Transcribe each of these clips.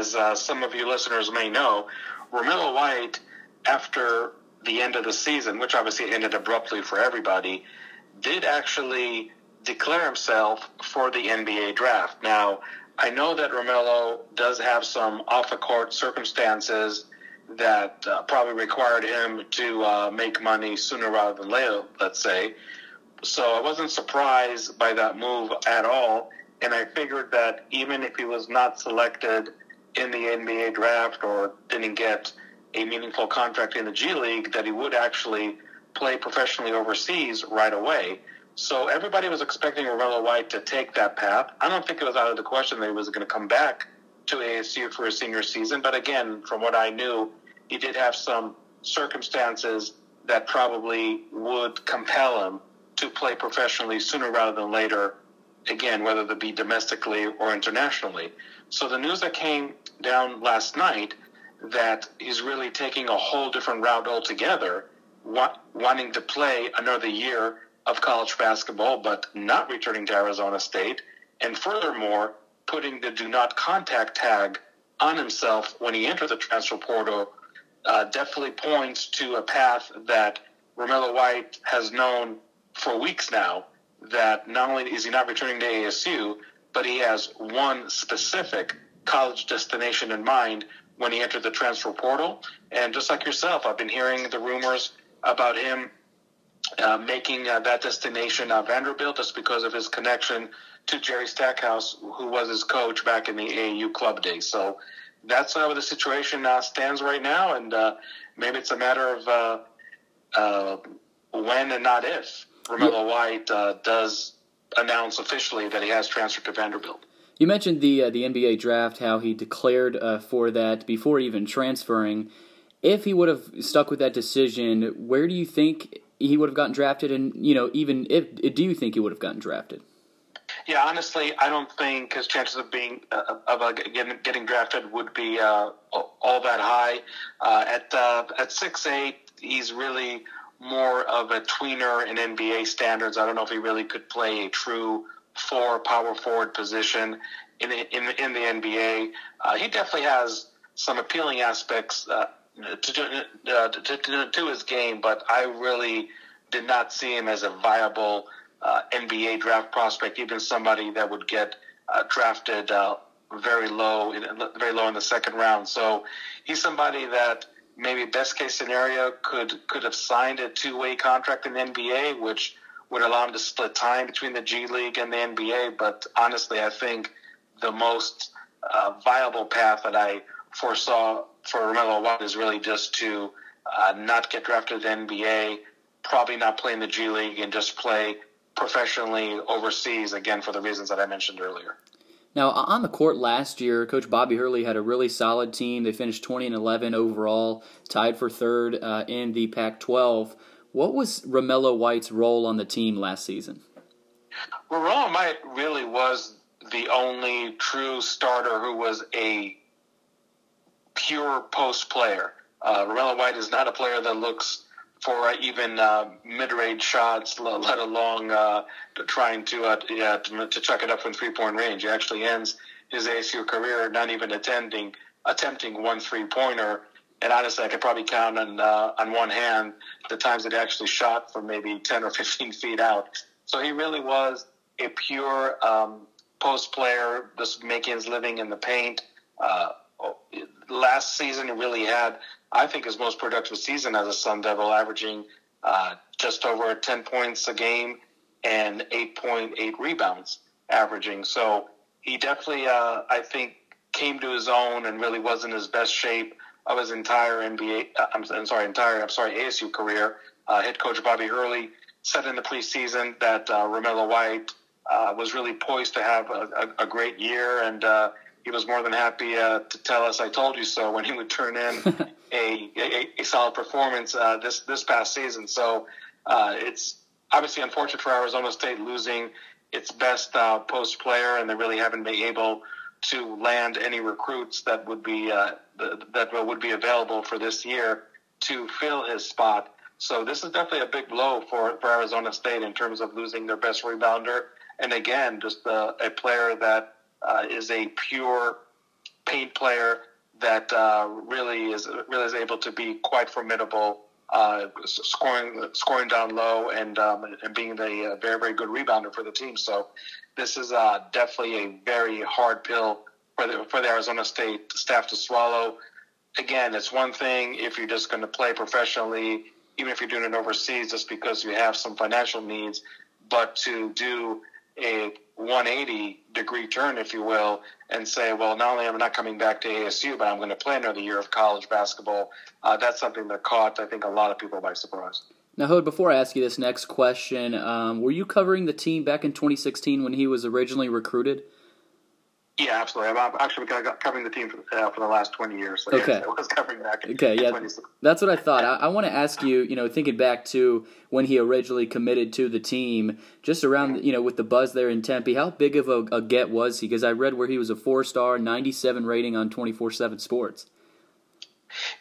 As uh, some of you listeners may know, Romello White, after the end of the season, which obviously ended abruptly for everybody, did actually declare himself for the NBA draft. Now, I know that Romello does have some off the court circumstances that uh, probably required him to uh, make money sooner rather than later, let's say. So I wasn't surprised by that move at all. And I figured that even if he was not selected in the NBA draft or didn't get a meaningful contract in the G League, that he would actually play professionally overseas right away. So everybody was expecting Romello White to take that path. I don't think it was out of the question that he was going to come back to ASU for his senior season. But again, from what I knew, he did have some circumstances that probably would compel him to play professionally sooner rather than later, again, whether it be domestically or internationally. So the news that came down last night that he's really taking a whole different route altogether, wanting to play another year of college basketball, but not returning to Arizona State, and furthermore, putting the do not contact tag on himself when he entered the transfer portal uh, definitely points to a path that Romello White has known for weeks now that not only is he not returning to ASU, but he has one specific college destination in mind when he entered the transfer portal. And just like yourself, I've been hearing the rumors about him uh, making uh, that destination uh, Vanderbilt just because of his connection to Jerry Stackhouse, who was his coach back in the AAU club days. So that's how the situation uh, stands right now, and uh, maybe it's a matter of uh, uh when and not if Romello White uh, does announce officially that he has transferred to Vanderbilt. You mentioned the uh, the NBA draft, how he declared for that before even transferring. If he would have stuck with that decision, where do you think he would have gotten drafted? And you know, even if do you think he would have gotten drafted? Yeah, honestly, I don't think his chances of being uh, of uh, getting, getting drafted would be uh, all that high. Uh, at uh, at six eight, he's really more of a tweener in NBA standards. I don't know if he really could play a true four power forward position in in, in the NBA. Uh, he definitely has some appealing aspects uh, to, to, to, to his game, but I really did not see him as a viable uh, NBA draft prospect, even somebody that would get uh, drafted uh, very low, very low in the second round. So he's somebody that maybe best case scenario could could have signed a two way contract in the NBA, which would allow him to split time between the G League and the NBA. But honestly, I think the most uh, viable path that I foresaw for Romello White is really just to uh, not get drafted to the NBA, probably not play in the G League, and just play professionally overseas, again, for the reasons that I mentioned earlier. Now, on the court last year, Coach Bobby Hurley had a really solid team. They finished 20 and 11 overall, tied for third uh, in the Pac 12. What was Romello White's role on the team last season? Well, Romello White really was the only true starter who was a pure post player. Uh, Romello White is not a player that looks for even uh, mid-range shots, let alone uh, trying to, uh, yeah, to, to chuck it up from three-point range. He actually ends his ASU career not even attending attempting one three-pointer. And honestly, I could probably count on uh, on one hand the times that he actually shot from maybe 10 or 15 feet out. So he really was a pure um, post player, just making his living in the paint. Uh, last season, he really had I think his most productive season as a Sun Devil, averaging uh, just over 10 points a game and 8.8 rebounds averaging. So he definitely, uh, I think, came to his own and really was in his best shape of his entire NBA. Uh, I'm, I'm, sorry, entire. I'm sorry, ASU career. Uh, head coach Bobby Hurley said in the preseason that uh, Romello White uh, was really poised to have a, a, a great year and uh, he was more than happy uh, to tell us "I told you so" when he would turn in a, a, a solid performance uh, this this past season. So uh, it's obviously unfortunate for Arizona State losing its best uh, post player, and they really haven't been able to land any recruits that would be uh, that would be available for this year to fill his spot. So this is definitely a big blow for, for Arizona State in terms of losing their best rebounder, and again, just uh, a player that uh, is a pure paint player that uh, really is really is able to be quite formidable, uh, scoring scoring down low and um, and being a, very very good rebounder for the team. So this is uh, definitely a very hard pill for the for the Arizona State staff to swallow. Again, it's one thing if you're just going to play professionally, even if you're doing it overseas, just because you have some financial needs, but to do a 180 degree turn, if you will, and say, well, not only am I not coming back to ASU, but I'm going to play another year of college basketball. Uh, that's something that caught, I think, a lot of people by surprise. Now, Hod, before I ask you this next question, um, were you covering the team back in 2016 when he was originally recruited? Yeah, absolutely. I'm actually covering the team for, uh, for the last 20 years. So okay. Yes, I was covering back. Okay, yeah, that's what I thought. I, I want to ask you, you know, thinking back to when he originally committed to the team, just around, you know, with the buzz there in Tempe, how big of a, a get was he? Because I read where he was a four-star, 97 rating on 24/7 Sports.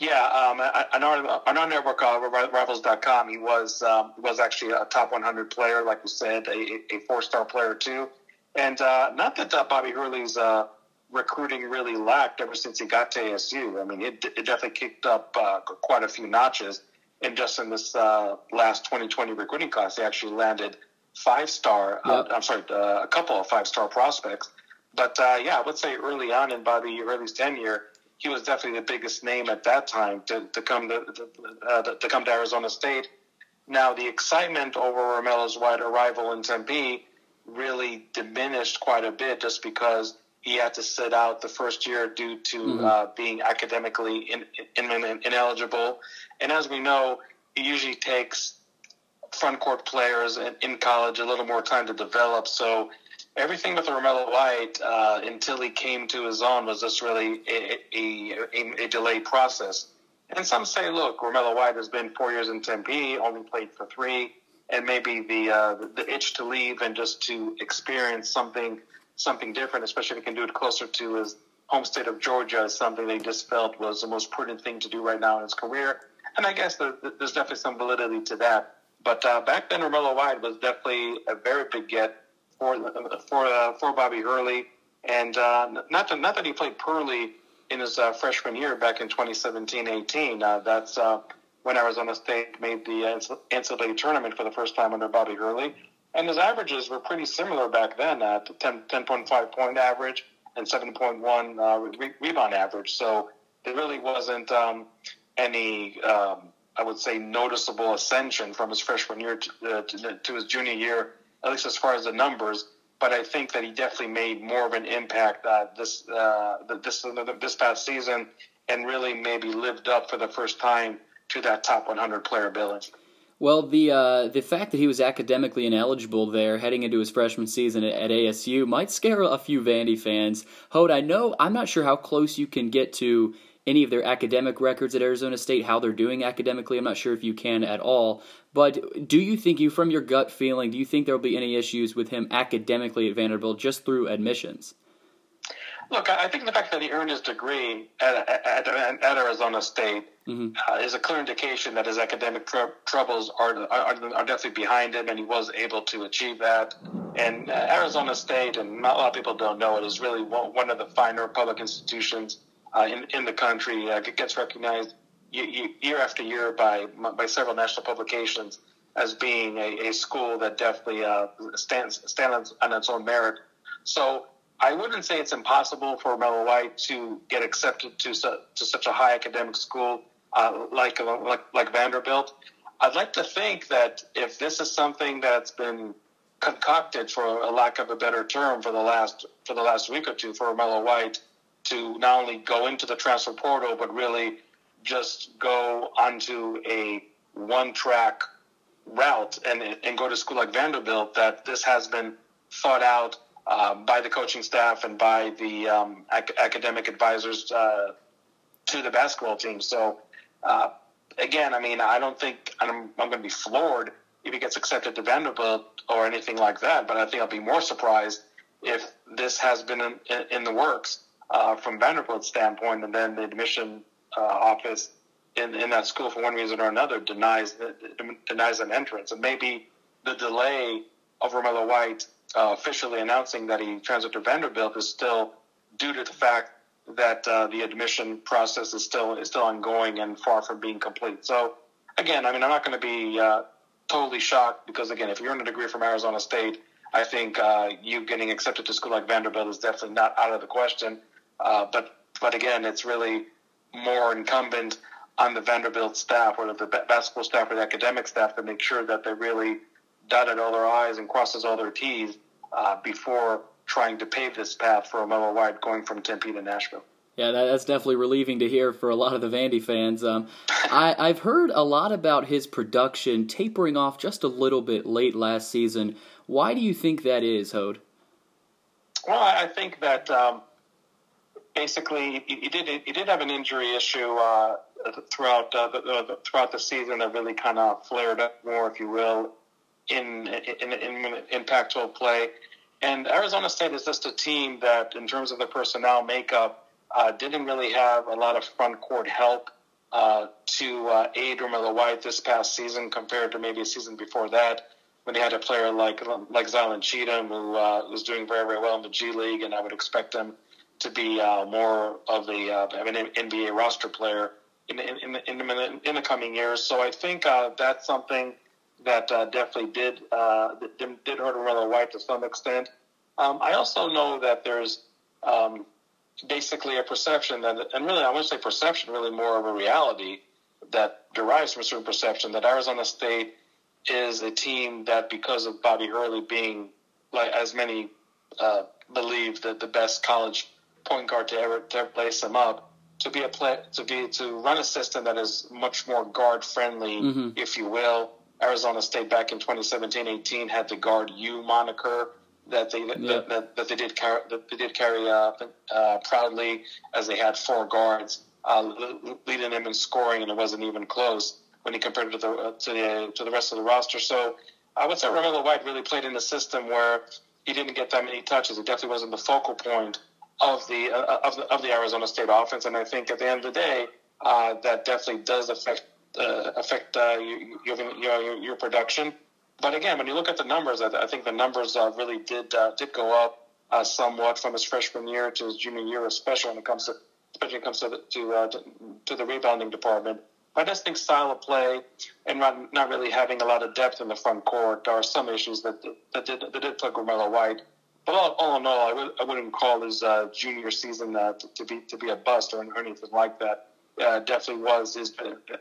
Yeah, um, on our on our network, uh, Rivals.com, he was um, was actually a top 100 player, like you said, a, a four-star player too. And uh, not that uh, Bobby Hurley's uh, recruiting really lacked ever since he got to ASU. I mean, it, it definitely kicked up uh, quite a few notches. And just in this uh, last 2020 recruiting class, they actually landed five star, uh, yep. I'm sorry, a couple of five star prospects. But yeah, I would say early on in Bobby Hurley's tenure, he was definitely the biggest name at that time to, to come to, to, to come to Arizona State. Now, the excitement over Romello White's arrival in Tempe really diminished quite a bit just because he had to sit out the first year due to mm-hmm. uh, being academically in, in, in, ineligible. And as we know, it usually takes front court players in, in, college a little more time to develop. So everything with Romello White uh, until he came to his own was just really a, a, a, a delayed process. And some say, look, Romello White has been four years in Tempe, only played for three and maybe the uh, the itch to leave and just to experience something something different, especially if he can do it closer to his home state of Georgia, is something they just felt was the most prudent thing to do right now in his career. And I guess there, there's definitely some validity to that. But uh, back then, Romello White was definitely a very big get for for uh, for Bobby Hurley, and uh, not that not that he played poorly in his uh, freshman year back in 2017-18. Uh, that's uh, when Arizona State made the NCAA tournament for the first time under Bobby Hurley. And his averages were pretty similar back then at 10, 10.5 point average and 7.1 uh, re- rebound average. So there really wasn't um, any, um, I would say, noticeable ascension from his freshman year to, uh, to, to, his junior year, at least as far as the numbers. But I think that he definitely made more of an impact uh, this uh, this this past season, and really maybe lived up for the first time to that top 100 player billing. Well, the uh, the fact that he was academically ineligible there heading into his freshman season at, at, ASU might scare a few Vandy fans. Hod, I know I'm not sure how close you can get to any of their academic records at Arizona State, how they're doing academically. I'm not sure if you can at all. But do you think you, from your gut feeling, do you think there will be any issues with him academically at Vanderbilt just through admissions? Look, I think the fact that he earned his degree at, at, at Arizona State mm-hmm. uh, is a clear indication that his academic tr- troubles are, are, are definitely behind him, and he was able to achieve that. And uh, Arizona State, and a lot of people don't know it, is really one, of the finer public institutions uh, in in the country. it gets recognized year after year by by several national publications as being a, a school that definitely uh, stands stands on its own merit. So I wouldn't say it's impossible for Mello White to get accepted to su- to such a high academic school uh, like, like like Vanderbilt. I'd like to think that if this is something that's been concocted, for a lack of a better term, for the last for the last week or two for Mello White to not only go into the transfer portal but really just go onto a one track route and and go to school like Vanderbilt, that this has been thought out um, by the coaching staff and by the um, ac- academic advisors uh, to the basketball team. So, uh, again, I mean, I don't think I'm, I'm going to be floored if he gets accepted to Vanderbilt or anything like that, but I think I'll be more surprised if this has been in, in the works uh, from Vanderbilt's standpoint, and then the admission uh, office in, in that school, for one reason or another, denies denies an entrance, and maybe the delay of Romello White uh, officially announcing that he transferred to Vanderbilt is still due to the fact that uh, the admission process is still is still ongoing and far from being complete. So again, I mean, I'm not going to be uh, totally shocked because again, if you're in a degree from Arizona State, I think uh, you getting accepted to school like Vanderbilt is definitely not out of the question. Uh, but but again, it's really more incumbent on the Vanderbilt staff or the basketball staff or the academic staff to make sure that they really dotted all their I's and crosses all their T's uh, before trying to pave this path for a Romello White going from Tempe to Nashville. Yeah, that's definitely relieving to hear for a lot of the Vandy fans. Um, I, I've heard a lot about his production tapering off just a little bit late last season. Why do you think that is, Hod? Well, I think that um, basically he, did he did have an injury issue uh, throughout uh, the, throughout the season that really kind of flared up more, if you will, in in, in, in Pac-12 play. And Arizona State is just a team that, in terms of the personnel makeup, uh, didn't really have a lot of front court help uh, to uh, aid Romello White this past season compared to maybe a season before that when they had a player like like Zylan Cheatham who uh, was doing very very well in the G League, and I would expect him to be uh, more of the uh, an NBA roster player in in, in, in, the, in the coming years. So I think uh, that's something that uh, definitely did uh, did, did hurt Romello White to some extent. Um, I also know that there's um, basically a perception that, and really, I wouldn't say perception, really more of a reality that derives from a certain perception that Arizona State is a team that, because of Bobby Hurley being, like as many uh, believe, that the best college point guard to ever to ever place him up, to be a play, to be to run a system that is much more guard friendly, mm-hmm. if you will. Arizona State back in 2017-18 had the guard U moniker that they yeah. that, that, they did carry that they did carry uh, uh, proudly as they had four guards uh, leading them in scoring, and it wasn't even close when he compared it to the uh, to the to the rest of the roster. So I would say Romello White really played in a system where he didn't get that many touches. It definitely wasn't the focal point of the uh, of the of the Arizona State offense, and I think at the end of the day, uh, that definitely does affect affect your, your your production. But again, when you look at the numbers, I, I think the numbers uh, really did uh, did go up uh, somewhat from his freshman year to his junior year, especially when it comes to especially when it comes to the, to, uh, to, to the rebounding department. I just think style of play and not, really having a lot of depth in the front court are some issues that that did that did plague Romello White. But all, all in all, I, would, I wouldn't call his uh, junior season uh, to, be to be a bust or, anything like that. Uh, definitely was his,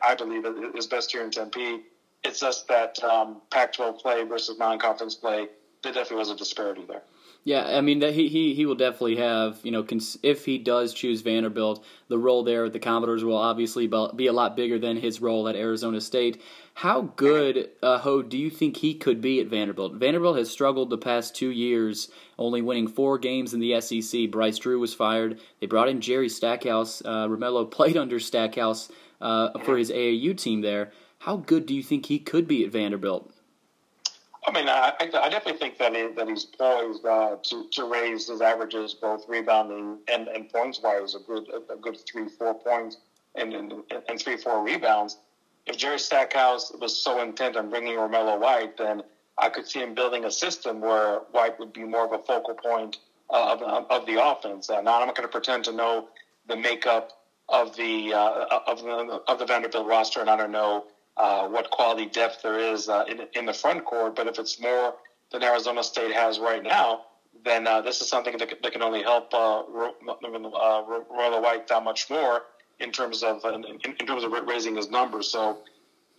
I believe, his best year in Tempe. It's just that um, Pac-12 play versus non-conference play. There definitely was a disparity there. Yeah, I mean that he, he he will definitely have you know cons- if he does choose Vanderbilt, the role there at the Commodores will obviously be a lot bigger than his role at Arizona State. How good, uh, Hod, do you think he could be at Vanderbilt? Vanderbilt has struggled the past two years, only winning four games in the SEC. Bryce Drew was fired. They brought in Jerry Stackhouse. Uh, Romello played under Stackhouse uh, for his AAU team there. How good do you think he could be at Vanderbilt? I mean, I, I definitely think that he, that he's poised uh, to to raise his averages, both rebounding and, and points wise, a good a good three four points and, and and three four rebounds. If Jerry Stackhouse was so intent on bringing Romello White, then I could see him building a system where White would be more of a focal point uh, of, of the offense. Uh, now, I'm not going to pretend to know the makeup of the uh, of the of the Vanderbilt roster, and I don't know uh, what quality depth there is in, in the front court. But if it's more than Arizona State has right now, then this is something that, that can only help uh, uh, White that much more in terms of in, in, terms of raising his numbers. So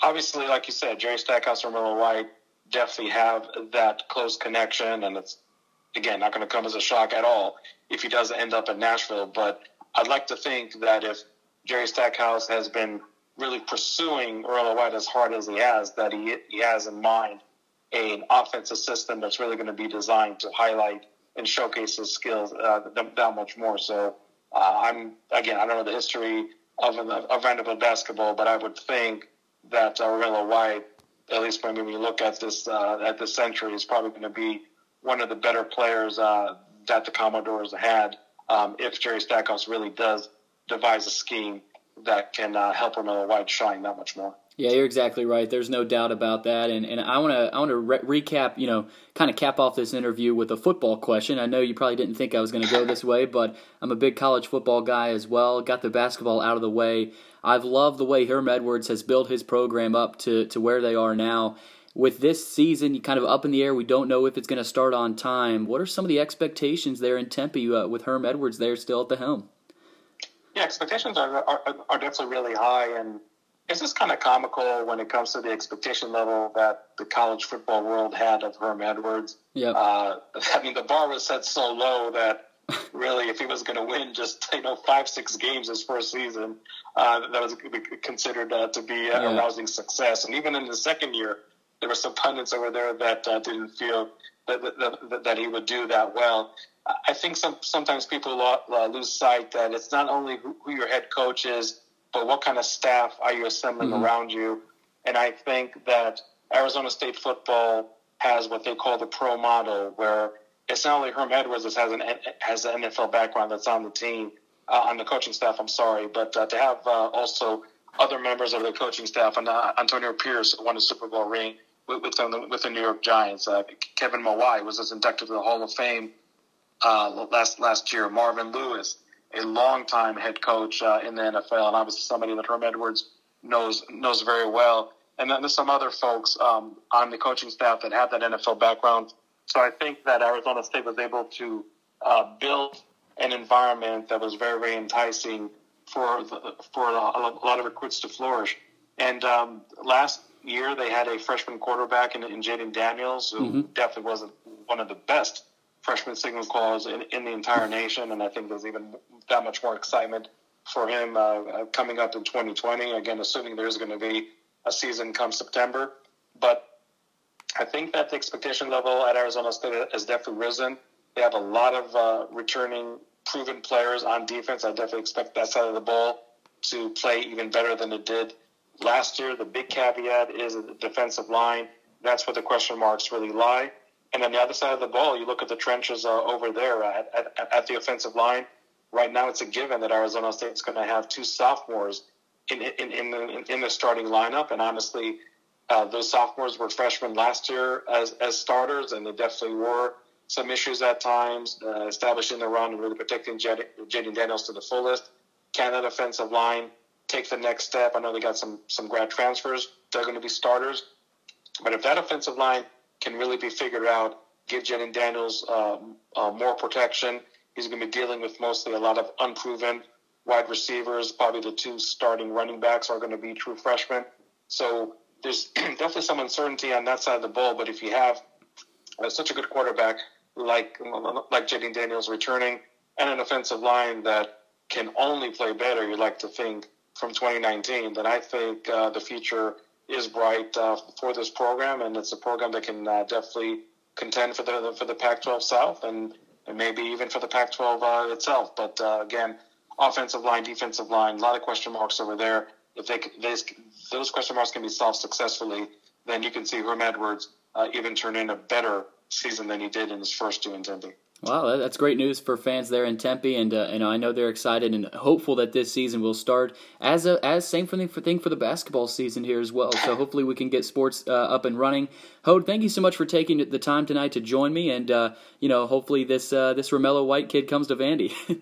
obviously, like you said, Jerry Stackhouse and Romello White definitely have that close connection, and it's again not going to come as a shock at all if he does end up in Nashville. But I'd like to think that if Jerry Stackhouse has been really pursuing Romello White as hard as he has, that he, he has in mind an offensive system that's really going to be designed to highlight and showcase his skills uh, that, much more. So uh, I'm again, I don't know the history of, of Vanderbilt basketball, but I would think that uh, White, at least when we look at this uh, at this century, is probably going to be one of the better players uh, that the Commodores had. Um, if Jerry Stackhouse really does devise a scheme that can uh, help Romello White shine that much more. Yeah, you're exactly right. There's no doubt about that. And and I want to I want to re- recap, you know, kind of cap off this interview with a football question. I know you probably didn't think I was going to go this way, but I'm a big college football guy as well. Got the basketball out of the way. I've loved the way Herm Edwards has built his program up to to where they are now. With this season kind of up in the air, we don't know if it's going to start on time. What are some of the expectations there in Tempe uh, with Herm Edwards there still at the helm? Yeah, expectations are, are, are definitely really high, and it's just kind of comical when it comes to the expectation level that the college football world had of Herm Edwards. Yeah. Uh, I mean, the bar was set so low that really, if he was going to win just you know five six games his first season, uh, that was considered uh, to be a, yeah. rousing success. And even in the second year, there were some pundits over there that uh, didn't feel that, that, that, he would do that well. I think some sometimes people lose sight that it's not only who, who your head coach is but what kind of staff are you assembling mm-hmm. around you? And I think that Arizona State football has what they call the pro model, where it's not only Herm Edwards that has an has an NFL background that's on the team, uh, on the coaching staff. I'm sorry, but uh, to have uh, also other members of the coaching staff, and uh, Antonio Pierce won a Super Bowl ring with with the, with the New York Giants. Uh, Kevin Mawae was just inducted to the Hall of Fame uh, last last year. Marvin Lewis a long-time head coach uh, in the NFL, and obviously somebody that Herm Edwards knows knows very well. And then there's some other folks um, on the coaching staff that have that NFL background. So I think that Arizona State was able to uh, build an environment that was very, very enticing for the, for a lot of recruits to flourish. And um, last year they had a freshman quarterback in, in Jayden Daniels, who mm-hmm. definitely wasn't one of the best freshman signal calls in, in the entire nation, and I think there's even that much more excitement for him uh, uh coming up in 2020. Again, assuming there's going to be a season come September, but I think that the expectation level at Arizona State has definitely risen. They have a lot of uh, returning proven players on defense. I definitely expect that side of the ball to play even better than it did last year. The big caveat is the defensive line. That's where the question marks really lie. And on the other side of the ball, you look at the trenches uh, over there at, at, at, the offensive line. Right now, it's a given that Arizona State's going to have two sophomores in in, in, in, in the starting lineup. And honestly, uh, those sophomores were freshmen last year as, as starters, and they definitely were some issues at times, uh, establishing the run and really protecting Jayden Daniels to the fullest. Can that offensive line take the next step? I know they got some some grad transfers that are going to be starters, but if that offensive line – can really be figured out. Give Jayden Daniels uh, uh, more protection. He's going to be dealing with mostly a lot of unproven wide receivers. Probably the two starting running backs are going to be true freshmen. So there's definitely some uncertainty on that side of the ball. But if you have uh, such a good quarterback like like Jayden Daniels returning and an offensive line that can only play better, you'd like to think from 2019, then I think uh, the future is bright uh, for this program, and it's a program that can uh, definitely contend for the for the Pac-12 South and, and maybe even for the Pac-12 uh, itself. But uh, again, offensive line, defensive line, a lot of question marks over there. If they, they those question marks can be solved successfully, then you can see Herm Edwards uh, even turn in a better season than he did in his first two in Tempe. Wow, that's great news for fans there in Tempe, and uh, and I know they're excited and hopeful that this season will start as a as same thing for thing for the basketball season here as well. So hopefully we can get sports uh, up and running. Hod, thank you so much for taking the time tonight to join me, and uh, you know hopefully this uh, this Romello White kid comes to Vandy.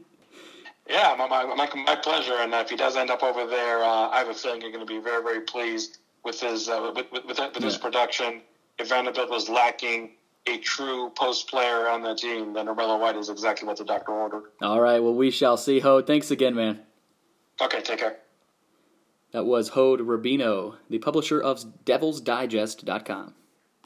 yeah, my, my, my, my, pleasure. And if he does end up over there, uh, I have a feeling you're going to be very very pleased with his uh, with with, with, with yeah. his production. If Vanderbilt was lacking a true post player on the team, then Romello White is exactly what the doctor ordered. All right. Well, we shall see. Hod, thanks again, man. Okay, take care. That was Hod Rabino, the publisher of DevilsDigest.com.